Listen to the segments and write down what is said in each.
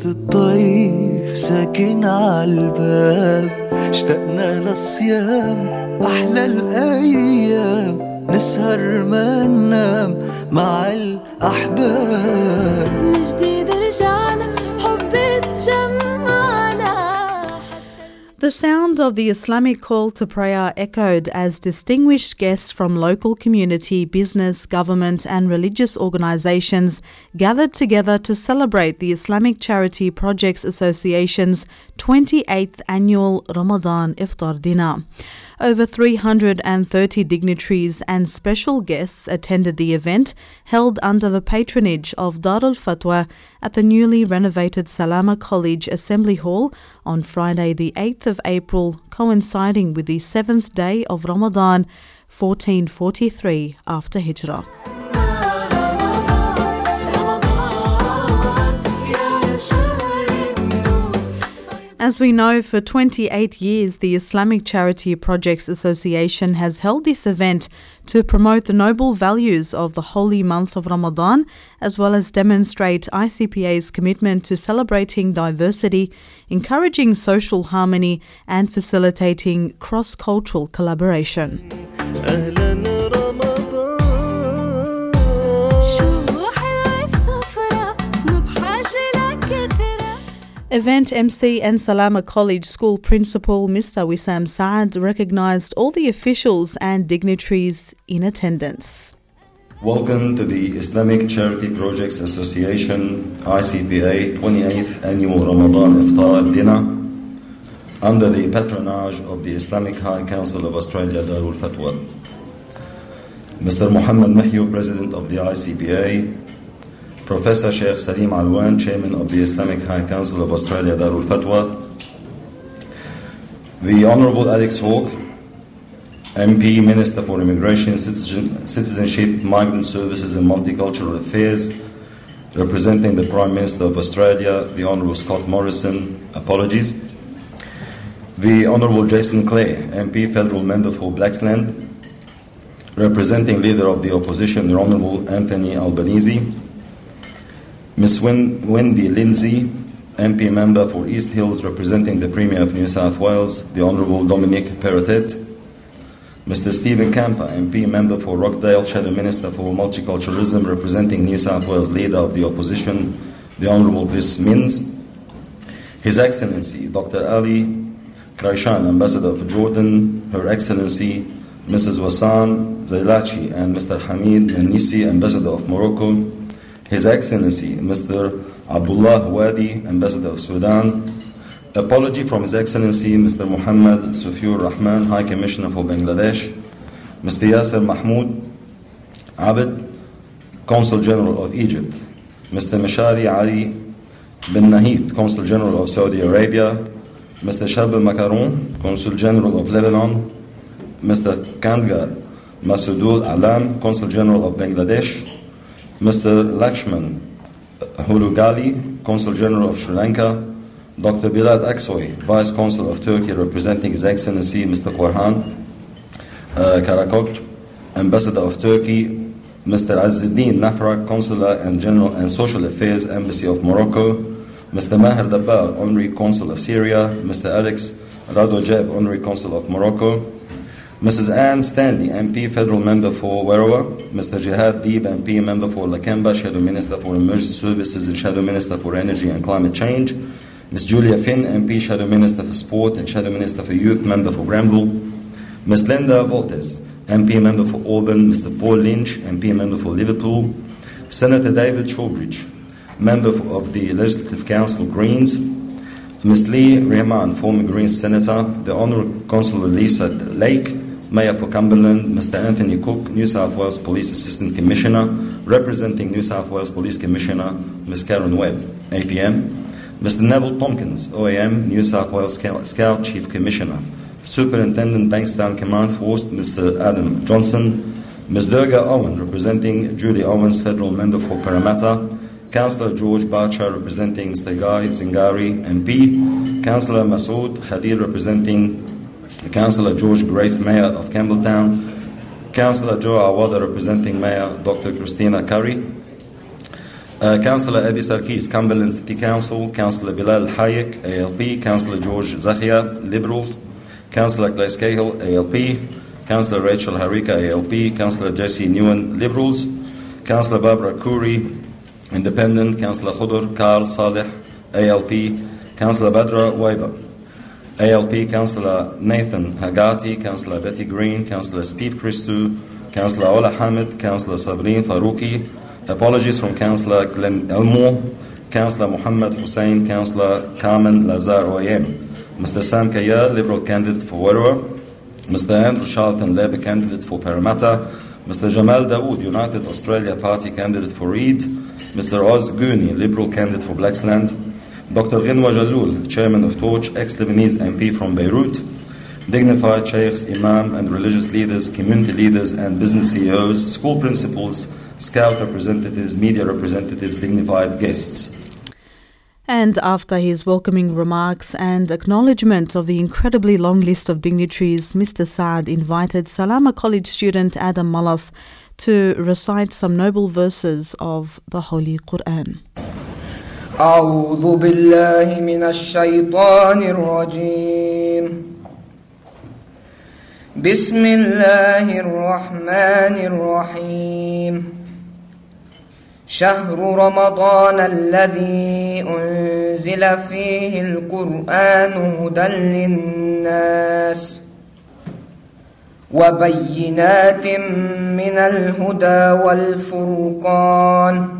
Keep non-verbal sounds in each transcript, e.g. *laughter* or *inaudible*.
وقت الطيف ساكن عالباب اشتقنا للصيام أحلى الأيام. نسهر ما ننام مع الأحباب. من جديد رجعنا حب تجمعنا The sound of the Islamic call to prayer echoed as distinguished guests from local community, business, government, and religious organizations gathered together to celebrate the Islamic Charity Projects Association's 28th annual Ramadan Iftar Dinner. Over 330 dignitaries and special guests attended the event held under the patronage of Darul Fatwa at the newly renovated Salama College Assembly Hall on Friday, the 8th of April, coinciding with the seventh day of Ramadan 1443 after Hijrah. As we know, for 28 years, the Islamic Charity Projects Association has held this event to promote the noble values of the holy month of Ramadan, as well as demonstrate ICPA's commitment to celebrating diversity, encouraging social harmony, and facilitating cross cultural collaboration. Event MC and Salama College School Principal Mr. Wissam Saad recognized all the officials and dignitaries in attendance. Welcome to the Islamic Charity Projects Association ICPA 28th Annual Ramadan Iftar Dinner under the patronage of the Islamic High Council of Australia Darul Fatwa. Mr. Muhammad Mahyu, President of the ICPA, Professor Sheikh Salim Alwan, Chairman of the Islamic High Council of Australia Darul Fatwa, the Honorable Alex Hawke, MP, Minister for Immigration, Citizen, Citizenship, Migrant Services and Multicultural Affairs, representing the Prime Minister of Australia, the Honourable Scott Morrison, apologies. The Honourable Jason Clare, MP, Federal Member for Blaxland, representing Leader of the Opposition, the Honourable Anthony Albanese. Ms. Wendy Lindsay, MP Member for East Hills, representing the Premier of New South Wales, the Honourable Dominic Perrottet. Mr. Stephen Kamper, MP, Member for Rockdale, Shadow Minister for Multiculturalism, representing New South Wales Leader of the Opposition, the Honourable Chris Minns. His Excellency Dr. Ali Kraishan, Ambassador of Jordan, Her Excellency Mrs. Wassan Zailachi, and Mr. Hamid Menisi, Ambassador of Morocco. His Excellency Mr. Abdullah Wadi, Ambassador of Sudan. Apology from His Excellency Mr. Muhammad Sufur Rahman, High Commissioner for Bangladesh. Mr. Yasser Mahmoud Abed, Consul General of Egypt. Mr. Mashari Ali bin Nahid, Consul General of Saudi Arabia. Mr. Shab Makaroon, Consul General of Lebanon. Mr. Kandgar Masudul Alam, Consul General of Bangladesh. Mr. Lakshman Hulugalle, Consul General of Sri Lanka. Dr. Bilal Aksoy, Vice Consul of Turkey, representing His Excellency Mr. Korhan uh, Karakok, Ambassador of Turkey, Mr. Azzuddin Nafra, Consular and General and Social Affairs, Embassy of Morocco, Mr. Maher Dabbar, Honorary Consul of Syria, Mr. Alex Radojeb, Honorary Consul of Morocco, Mrs. Anne Stanley, MP, Federal Member for Werriwa, Mr. Jihad Dib, MP, Member for Lakemba, Shadow Minister for Emergency Services and Shadow Minister for Energy and Climate Change, Ms. Julia Finn, MP, Shadow Minister for Sport and Shadow Minister for Youth, Member for Granville, Ms. Lynda Voltz, MP, Member for Auburn, Mr. Paul Lynch, MP, Member for Liverpool, Senator David Shoebridge, Member of the Legislative Council Greens, Ms. Lee Rhiannon, former Greens Senator, the Honourable Consul Lisa Lake, Mayor for Cumberland, Mr. Anthony Cook, New South Wales Police Assistant Commissioner, representing New South Wales Police Commissioner, Ms. Karen Webb, APM, Mr. Neville Tompkins, OAM, New South Wales Scout, Chief Commissioner, Superintendent Bankstown Command Force, Mr. Adam Johnson, Ms. Durga Owen, representing Julie Owens, Federal Member for Parramatta, Councillor George Barcher, representing Mr. Guy Zangari, MP, Councillor Masood Khalil, representing Councillor George Grace, Mayor of Campbelltown, Councillor Joe Awada, representing Mayor Dr. Christina Curry, Uh, Councillor Eddie Sarkis, Cumberland City Council, Councillor Bilal Hayek, ALP, Councillor George Zakia, Liberals, Councillor Glace Cahill, ALP, Councillor Rachel Harika, ALP, Councillor Jesse Newen, Liberals, Councillor Barbara Kuri, Independent, Councillor Khudur, Carl Saleh, ALP, Councillor Badra Waiba, ALP, Councillor Nathan Hagarty, Councillor Betty Green, Councillor Steve Christou, Councillor Ola Hamid, Councillor Sabrine Farouki. Apologies from Councillor Glenn Elmore, Councillor Muhammad Hussein, Councillor Carmen Lazar OAM, Mr. Sam Kayal, Liberal candidate for Werriwa, Mr. Andrew Charlton, Labour candidate for Parramatta, Mr. Jamal Dawood, United Australia Party candidate for Reid, Mr. Oz Guney, Liberal candidate for Blaxland, Dr. Ghinwa Jalloul, Chairman of Torch, ex-Lebanese MP from Beirut, dignified sheikhs, imam and religious leaders, community leaders and business CEOs, school principals, scout representatives, media representatives, dignified guests. And after his welcoming remarks and acknowledgement of the incredibly long list of dignitaries, Mr. Saad invited Salama College student Adam Malas to recite some noble verses of the Holy Quran. أعوذ بالله من الشيطان الرجيم. بسم الله الرحمن الرحيم. شهر رمضان الذي أنزل فيه القرآن هدى للناس وبينات من الهدى والفرقان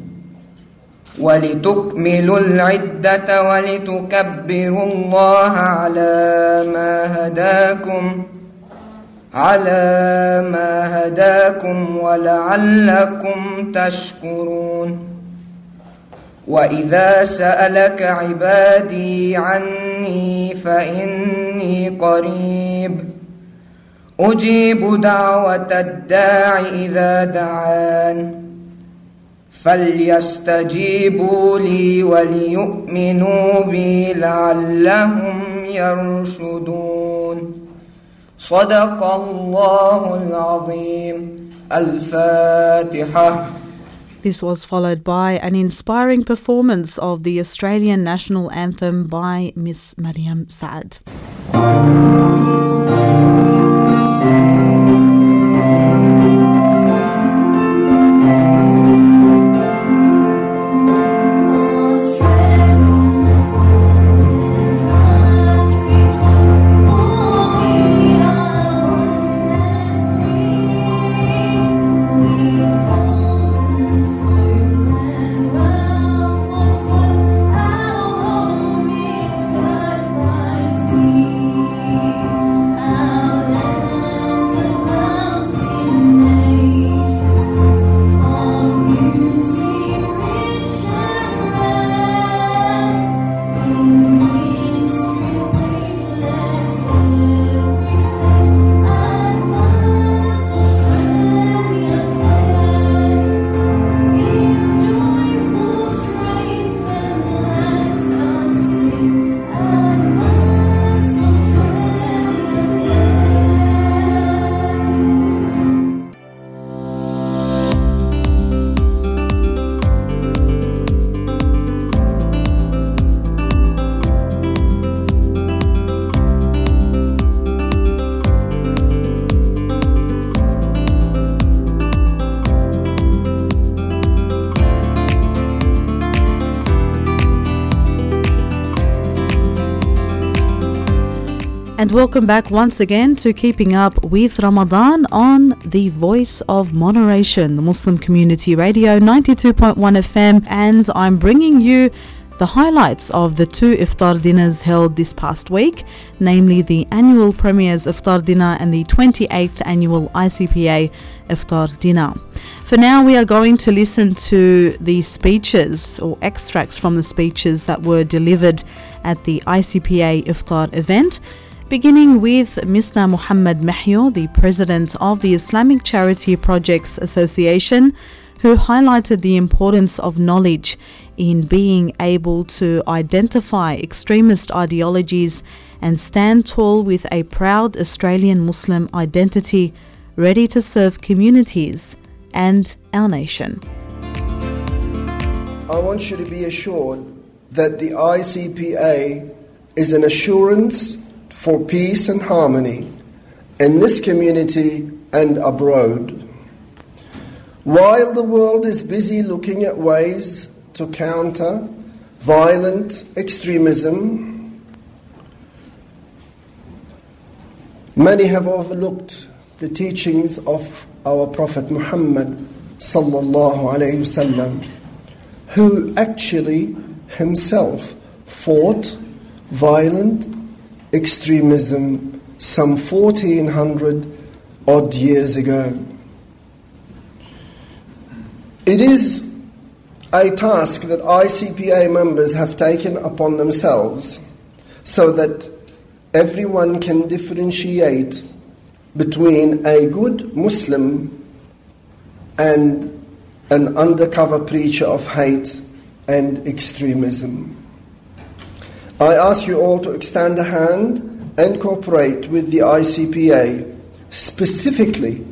ولتكملوا العدة ولتكبروا الله على ما هداكم على ما هداكم ولعلكم تشكرون. وإذا سألك عبادي عني فإني قريب. أجيب دعوة الداع إذا دعان. فليستجيبوا لي وليؤمنوا بي لعلهم يرشدون صدق الله العظيم الفاتحة This was followed by an inspiring performance of the Australian national anthem by Miss Mariam Saad. And welcome back once again to Keeping Up with Ramadan on the Voice of Moderation, the Muslim Community Radio 92.1 FM. And I'm bringing you the highlights of the two iftar dinners held this past week, namely the annual Premier's Iftar Dinner and the 28th annual ICPA Iftar Dinner. For now, we are going to listen to the speeches or extracts from the speeches that were delivered at the ICPA Iftar event. Beginning with Mr. Muhammad Mahyo, the president of the Islamic Charity Projects Association, who highlighted the importance of knowledge in being able to identify extremist ideologies and stand tall with a proud Australian Muslim identity, ready to serve communities and our nation. I want you to be assured that the ICPA is an assurance for peace and harmony in this community and abroad. While the world is busy looking at ways to counter violent extremism, many have overlooked the teachings of our Prophet Muhammad sallallahu alayhi wasallam, who actually himself fought violent extremism some 1400 odd years ago. It is a task that ICPA members have taken upon themselves so that everyone can differentiate between a good Muslim and an undercover preacher of hate and extremism. I ask you all to extend a hand and cooperate with the ICPA, specifically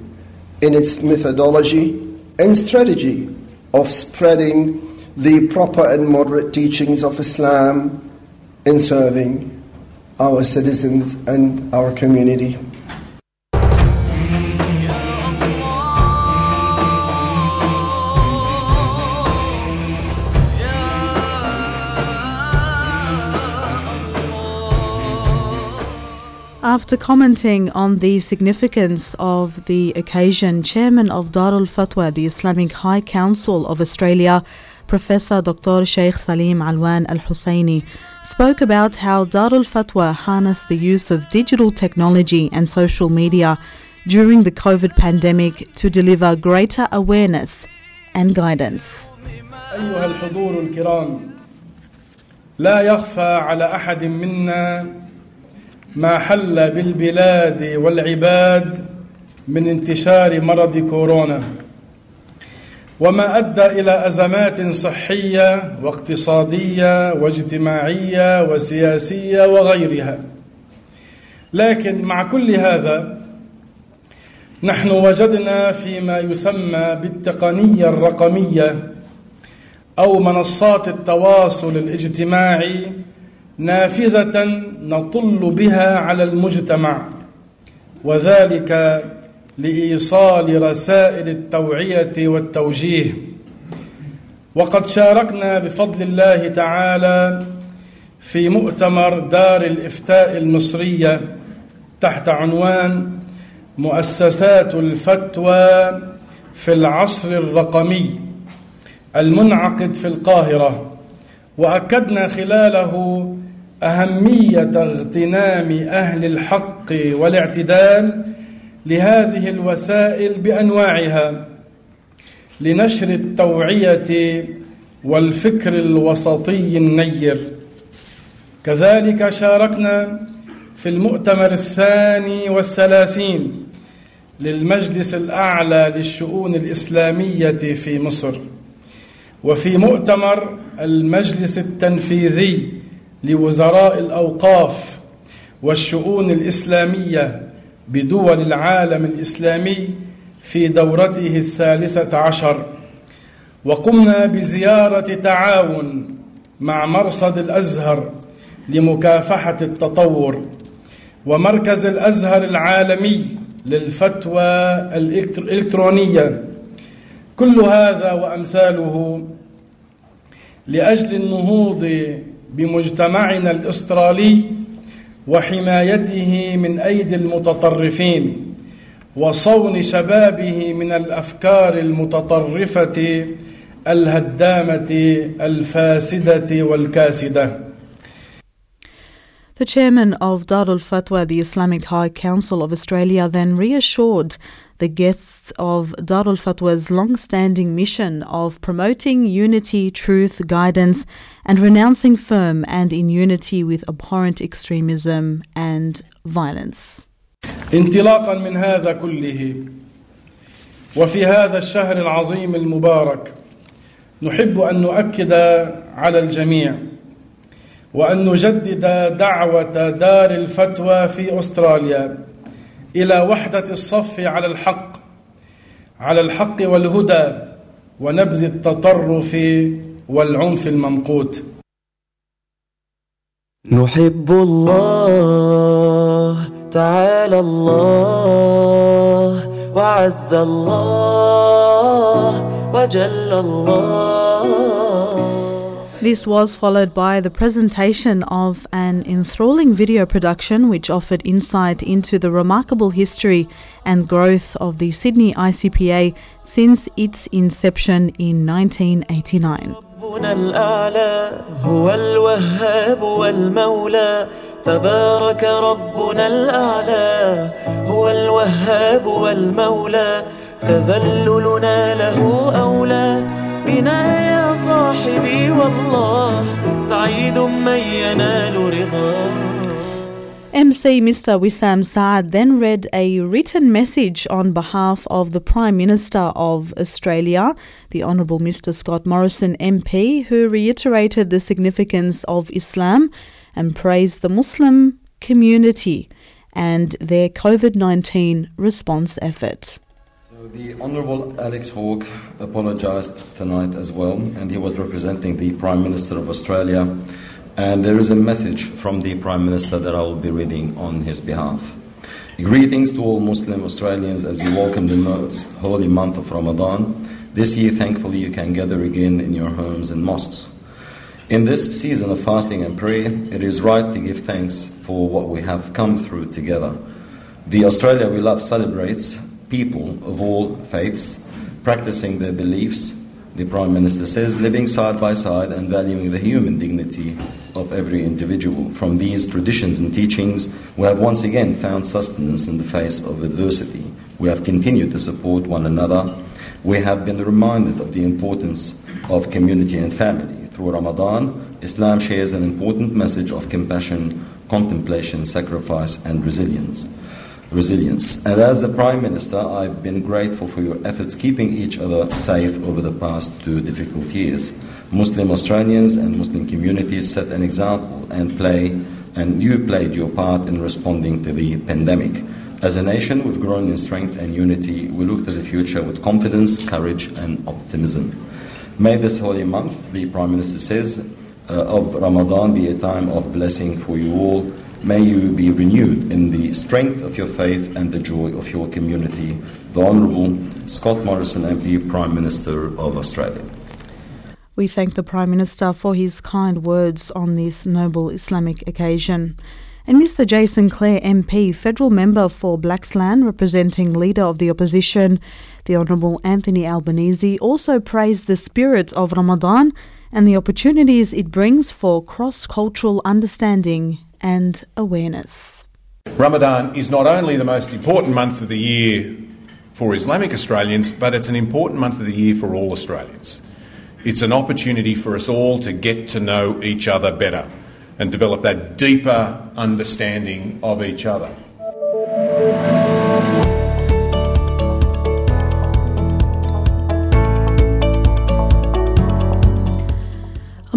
in its methodology and strategy of spreading the proper and moderate teachings of Islam in serving our citizens and our community. After commenting on the significance of the occasion, Chairman of Darul Fatwa, the Islamic High Council of Australia, Professor Dr. Sheikh Salim Alwan Al Husseini, spoke about how Darul Fatwa harnessed the use of digital technology and social media during the COVID pandemic to deliver greater awareness and guidance. أيها الحضور الكرام لا يخفى على أحد منا ما حل بالبلاد والعباد من انتشار مرض كورونا. وما أدى إلى أزمات صحية واقتصادية واجتماعية وسياسية وغيرها. لكن مع كل هذا نحن وجدنا فيما يسمى بالتقنية الرقمية أو منصات التواصل الاجتماعي نافذة نطل بها على المجتمع وذلك لإيصال رسائل التوعية والتوجيه. وقد شاركنا بفضل الله تعالى في مؤتمر دار الإفتاء المصرية تحت عنوان مؤسسات الفتوى في العصر الرقمي المنعقد في القاهرة وأكدنا خلاله أهمية اغتنام أهل الحق والاعتدال لهذه الوسائل بأنواعها لنشر التوعية والفكر الوسطي النير. كذلك شاركنا في المؤتمر الثاني والثلاثين للمجلس الأعلى للشؤون الإسلامية في مصر وفي مؤتمر المجلس التنفيذي لوزراء الأوقاف والشؤون الإسلامية بدول العالم الإسلامي في دورته الثالثة عشر. وقمنا بزيارة تعاون مع مرصد الأزهر لمكافحة التطور ومركز الأزهر العالمي للفتوى الإلكترونية. كل هذا وأمثاله لأجل النهوض بمجتمعنا الأسترالي وحمايته من أيدي المتطرفين وصون شبابه من الأفكار المتطرفة الهدامة الفاسدة والكاسدة. The chairman of Darul Fatwa, the Islamic High Council of Australia, then reassured the guests of Darul Fatwa's long standing mission of promoting unity, truth, guidance, and renouncing firm and in unity with abhorrent extremism and violence. انطلاقا من هذا كله وفي هذا الشهر العظيم المبارك نحب ان نؤكد على الجميع وان نجدد دعوه دار الفتوى في استراليا إلى وحدة الصف على الحق على الحق والهدى ونبذ التطرف والعنف الممقوت. نحب الله تعالى الله وعز الله وجل الله. This was followed by the presentation of an enthralling video production which offered insight into the remarkable history and growth of the Sydney ICPA since its inception in 1989. ربنا الأعلى هو الوهاب والمولى تبارك ربنا الأعلى هو الوهاب والمولى تذللنا له أولى بنا يا صاحبي والله سعيد من ينال رضاه MC Mr. Wissam Saad then read a written message on behalf of the Prime Minister of Australia, the Honourable Mr. Scott Morrison MP, who reiterated the significance of Islam and praised the Muslim community and their COVID 19 response effort. The Honourable Alex Hawke apologised tonight as well, and he was representing the Prime Minister of Australia. And there is a message from the Prime Minister that I will be reading on his behalf. Greetings to all Muslim Australians as you welcome the most holy month of Ramadan. This year, thankfully, you can gather again in your homes and mosques. In this season of fasting and prayer, it is right to give thanks for what we have come through together. The Australia we love celebrates people of all faiths practicing their beliefs, the Prime Minister says, living side by side and valuing the human dignity of every individual. From these traditions and teachings, we have once again found sustenance in the face of adversity. We have continued to support one another. We have been reminded of the importance of community and family. Through Ramadan, Islam shares an important message of compassion, contemplation, sacrifice, and resilience resilience. And as the Prime Minister, I've been grateful for your efforts keeping each other safe over the past two difficult years. Muslim Australians and Muslim communities set an example and play and you played your part in responding to the pandemic. As a nation, we've grown in strength and unity. We look to the future with confidence, courage, and optimism. May this holy month, the Prime Minister says, uh, of Ramadan be a time of blessing for you all. May you be renewed in the strength of your faith and the joy of your community. The Honourable Scott Morrison, MP, Prime Minister of Australia. We thank the Prime Minister for his kind words on this noble Islamic occasion. And Mr. Jason Clare, MP, federal member for Blaxland, representing Leader of the Opposition, the Honourable Anthony Albanese, also praised the spirit of Ramadan and the opportunities it brings for cross cultural understanding and awareness. Ramadan is not only the most important month of the year for Islamic Australians, but it's an important month of the year for all Australians. It's an opportunity for us all to get to know each other better and develop that deeper understanding of each other.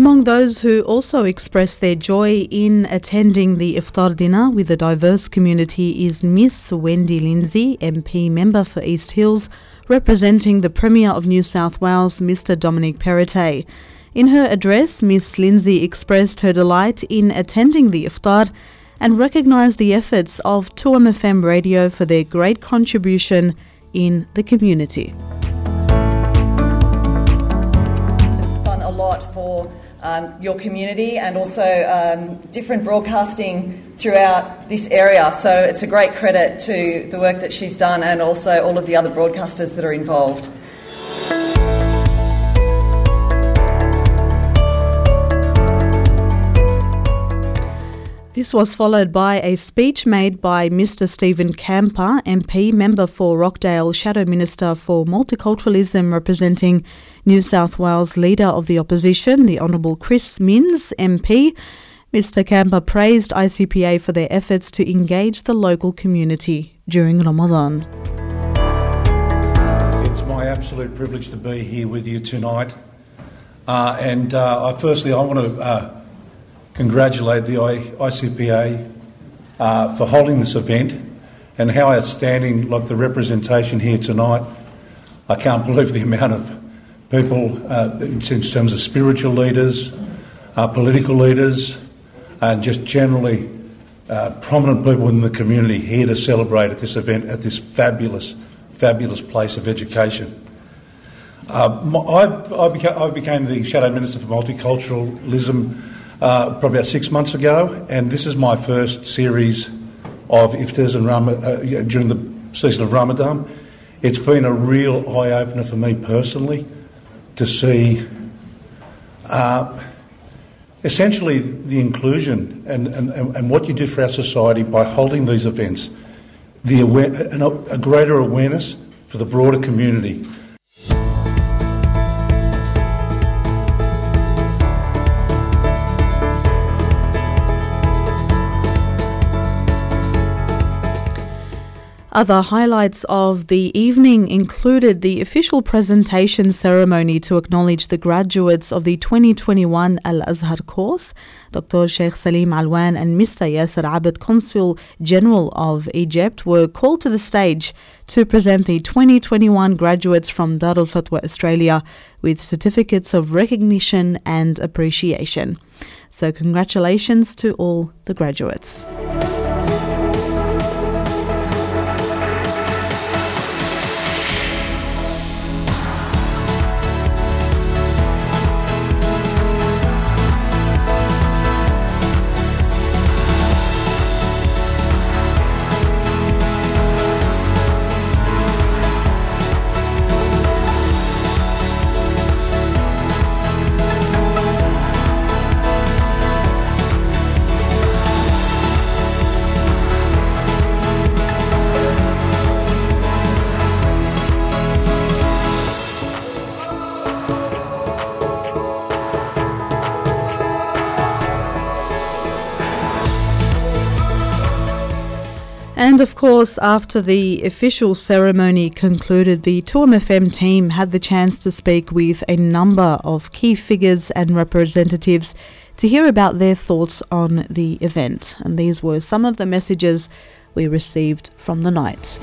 Among those who also expressed their joy in attending the iftar dinner with a diverse community is Miss Wendy Lindsay, MP member for East Hills, representing the Premier of New South Wales, Mr. Dominic Perrottet. In her address, Miss Lindsay expressed her delight in attending the iftar and recognised the efforts of 2MFM Radio for their great contribution in the community. Um, your community and also um, different broadcasting throughout this area. So it's a great credit to the work that she's done and also all of the other broadcasters that are involved. This was followed by a speech made by Mr. Stephen Kamper, MP, member for Rockdale, Shadow Minister for Multiculturalism, representing New South Wales Leader of the Opposition, the Honourable Chris Minns, MP. Mr. Kamper praised ICPA for their efforts to engage the local community during Ramadan. It's my absolute privilege to be here with you tonight. Uh, and uh, I, firstly, I want to uh, congratulate the ICPA uh, for holding this event and how outstanding, like the representation here tonight. I can't *laughs* believe the amount of people, uh, in terms of spiritual leaders, uh, political leaders, and just generally uh, prominent people in the community here to celebrate at this event at this fabulous, fabulous place of education. Uh, I, I became the Shadow Minister for Multiculturalism uh, probably about six months ago, and this is my first series of iftars and Ram- uh, during the season of Ramadan. It's been a real eye opener for me personally to see uh, essentially the inclusion and, and, and what you do for our society by holding these events, the aware, a greater awareness for the broader community. Other highlights of the evening included the official presentation ceremony to acknowledge the graduates of the 2021 Al Azhar course. Dr. Sheikh Salim Alwan and Mr. Yasser Abed, Consul General of Egypt, were called to the stage to present the 2021 graduates from Darul Fatwa Australia with certificates of recognition and appreciation. So, congratulations to all the graduates. And of course, after the official ceremony concluded, the 2MFM team had the chance to speak with a number of key figures and representatives to hear about their thoughts on the event. And these were some of the messages we received from the night.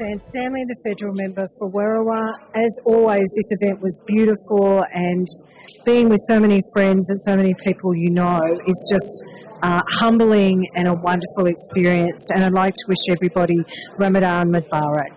My Stanley, the federal member for Werriwa. As always, this event was beautiful, and being with so many friends and so many people you know is just uh, humbling and a wonderful experience. And I'd like to wish everybody Ramadan Mubarak.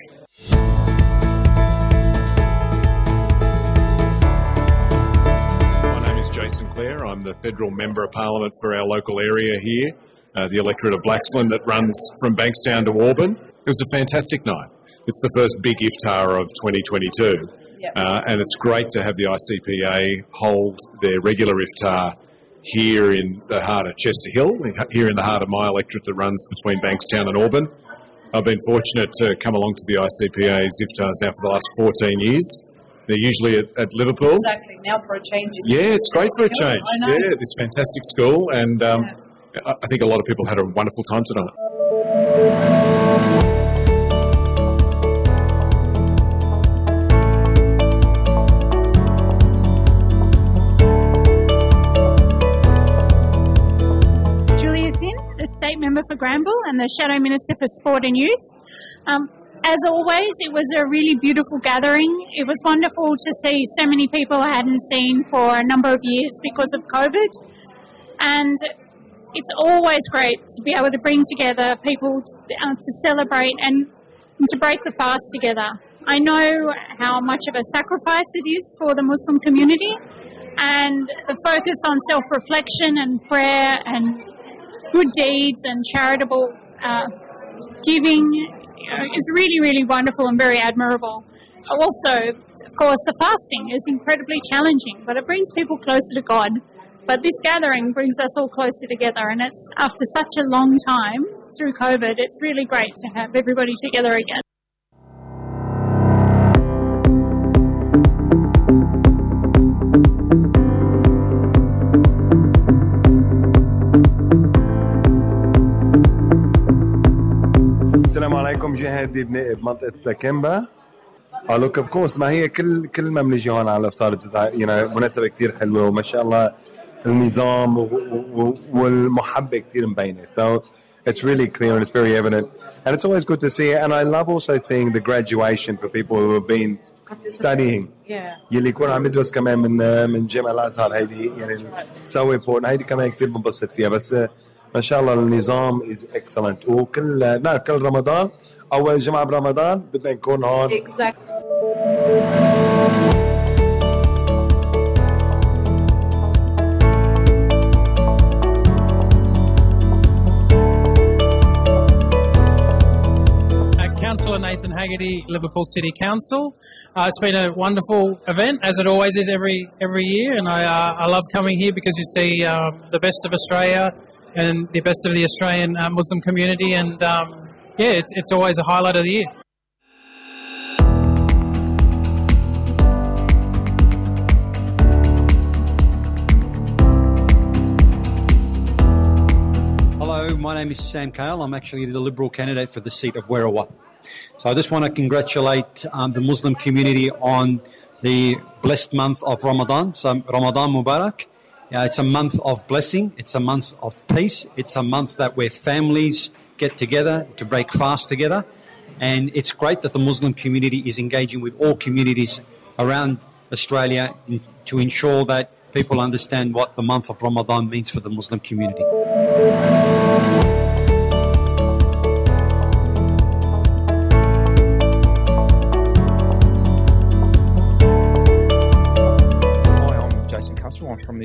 My name is Jason Clare. I'm the federal member of parliament for our local area here, uh, the electorate of Blaxland that runs from Bankstown to Auburn. It was a fantastic night. It's the first big iftar of 2022, uh, and it's great to have the ICPA hold their regular iftar here in the heart of Chester Hill, here in the heart of my electorate that runs between Bankstown and Auburn. I've been fortunate to come along to the ICPA's iftars now for the last 14 years. They're usually at, at Liverpool. Exactly. Now for a change. Yeah, it's great for a change. Yeah, this fantastic school, and um, I I think a lot of people had a wonderful time tonight. State Member for Granville and the Shadow Minister for Sport and Youth. Um, as always, it was a really beautiful gathering. It was wonderful to see so many people I hadn't seen for a number of years because of COVID. And it's always great to be able to bring together people uh, to celebrate and, and to break the fast together. I know how much of a sacrifice it is for the Muslim community, and the focus on self reflection and prayer and good deeds and charitable uh, giving is really, really wonderful and very admirable. Also, of course, the fasting is incredibly challenging, but it brings people closer to God. But this gathering brings us all closer together, and it's after such a long time through COVID, it's really great to have everybody together again. السلام عليكم جهادي بنائب منطقة كيمبا آه لوك اوف كورس ما هي كل كل ما بنجي هون على الإفطار بتتع... يعني مناسبة كثير حلوة وما شاء الله النظام و... و... والمحبة كثير مبينة. So it's really clear and it's very evident. And it's always good to see and I love also seeing the graduation for people who have been studying. Yeah. يلي يكون عم يدرس كمان من من جامعة الأزهر هيدي يعني سو امبورتنت هيدي كمان كثير بنبسط فيها. بس فان شاء الله النظام از اكسلنت وكل نعرف كل رمضان اول جمعه برمضان بدنا نكون هون. Councillor Nathan Hagarty, Liverpool City Council. Uh, it's been a wonderful event, as it always is every every year, and I, uh, I love coming here because you see uh, the best of Australia and the best of the Australian uh, Muslim community, and um, yeah, it's it's always a highlight of the year. Hello, my name is Sam Kayal. I'm actually the Liberal candidate for the seat of Werriwa. So I just want to congratulate um, the Muslim community on the blessed month of Ramadan. So Ramadan Mubarak. Uh, it's a month of blessing. It's a month of peace. It's a month that where families get together to break fast together. And it's great that the Muslim community is engaging with all communities around Australia to ensure that people understand what the month of Ramadan means for the Muslim community.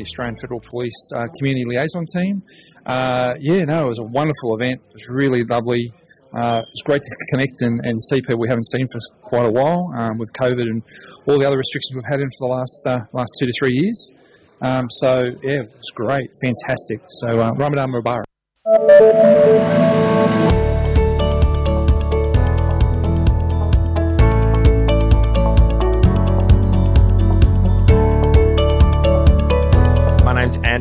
Australian Federal Police uh, Community Liaison Team. Uh, yeah, no, it was a wonderful event. It was really lovely. Uh, it was great to connect and, and see people we haven't seen for quite a while um, with COVID and all the other restrictions we've had in for the last uh, last two to three years. Um, so yeah, it was great, fantastic. So uh, Ramadan Mubarak.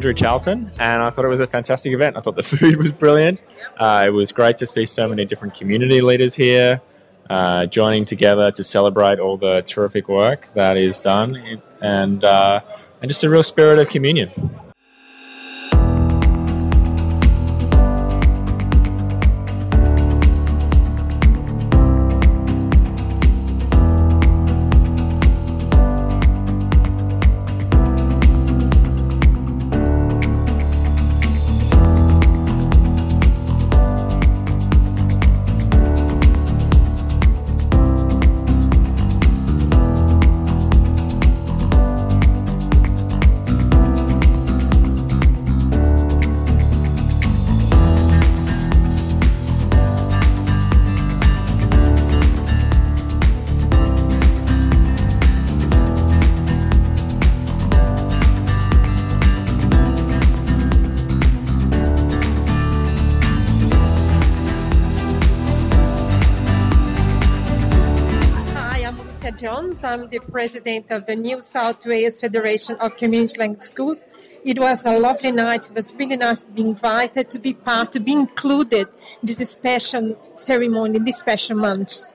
Andrew Charlton, and I thought it was a fantastic event. I thought the *laughs* food was brilliant. Uh, it was great to see so many different community leaders here uh, joining together to celebrate all the terrific work that is done, and uh, and just a real spirit of communion. I'm the president of the New South Wales Federation of Community Language Schools. It was a lovely night. It was really nice to be invited, to be part, to be included in this special ceremony, this special month.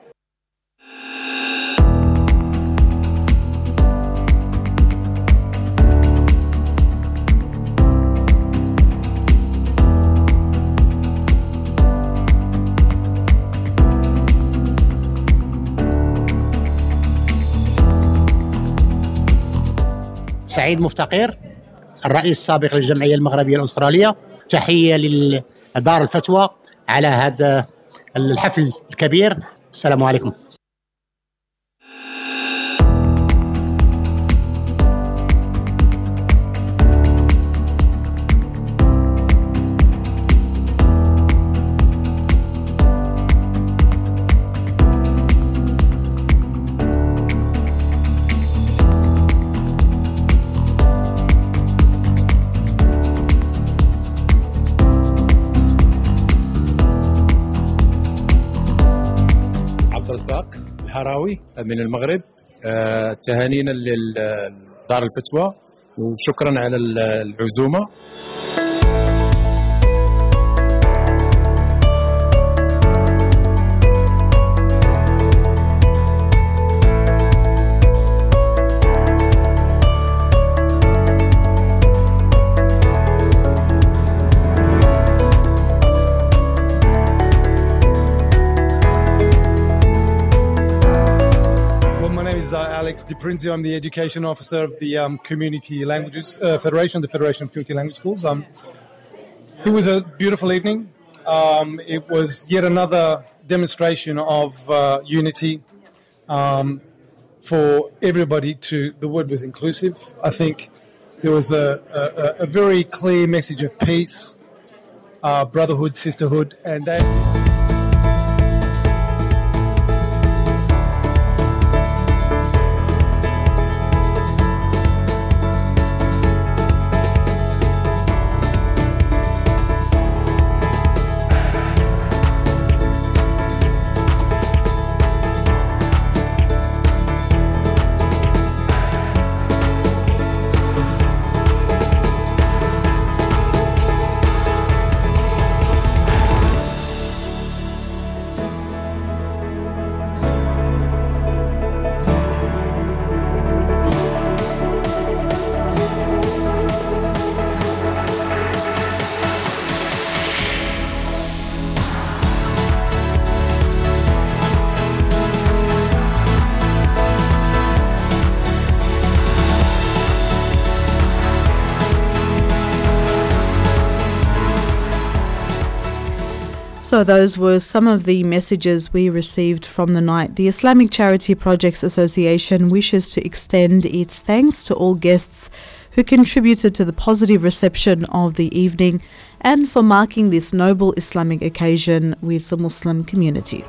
سعيد مفتقر الرئيس السابق للجمعية المغربية الأسترالية. تحية لدار الفتوى على هذا الحفل الكبير. السلام عليكم. الشعراوي من المغرب آه، تهانينا لدار الفتوى وشكرا على العزومة. DiPrinzio. I'm the education officer of the um, Community Languages uh, Federation, the Federation of Community Language Schools. Um, it was a beautiful evening. Um, it was yet another demonstration of uh, unity um, for everybody. To the word was inclusive. I think there was a, a, a very clear message of peace, uh, brotherhood, sisterhood, and that. Those were some of the messages we received from the night. The Islamic Charity Projects Association wishes to extend its thanks to all guests who contributed to the positive reception of the evening and for marking this noble Islamic occasion with the Muslim community.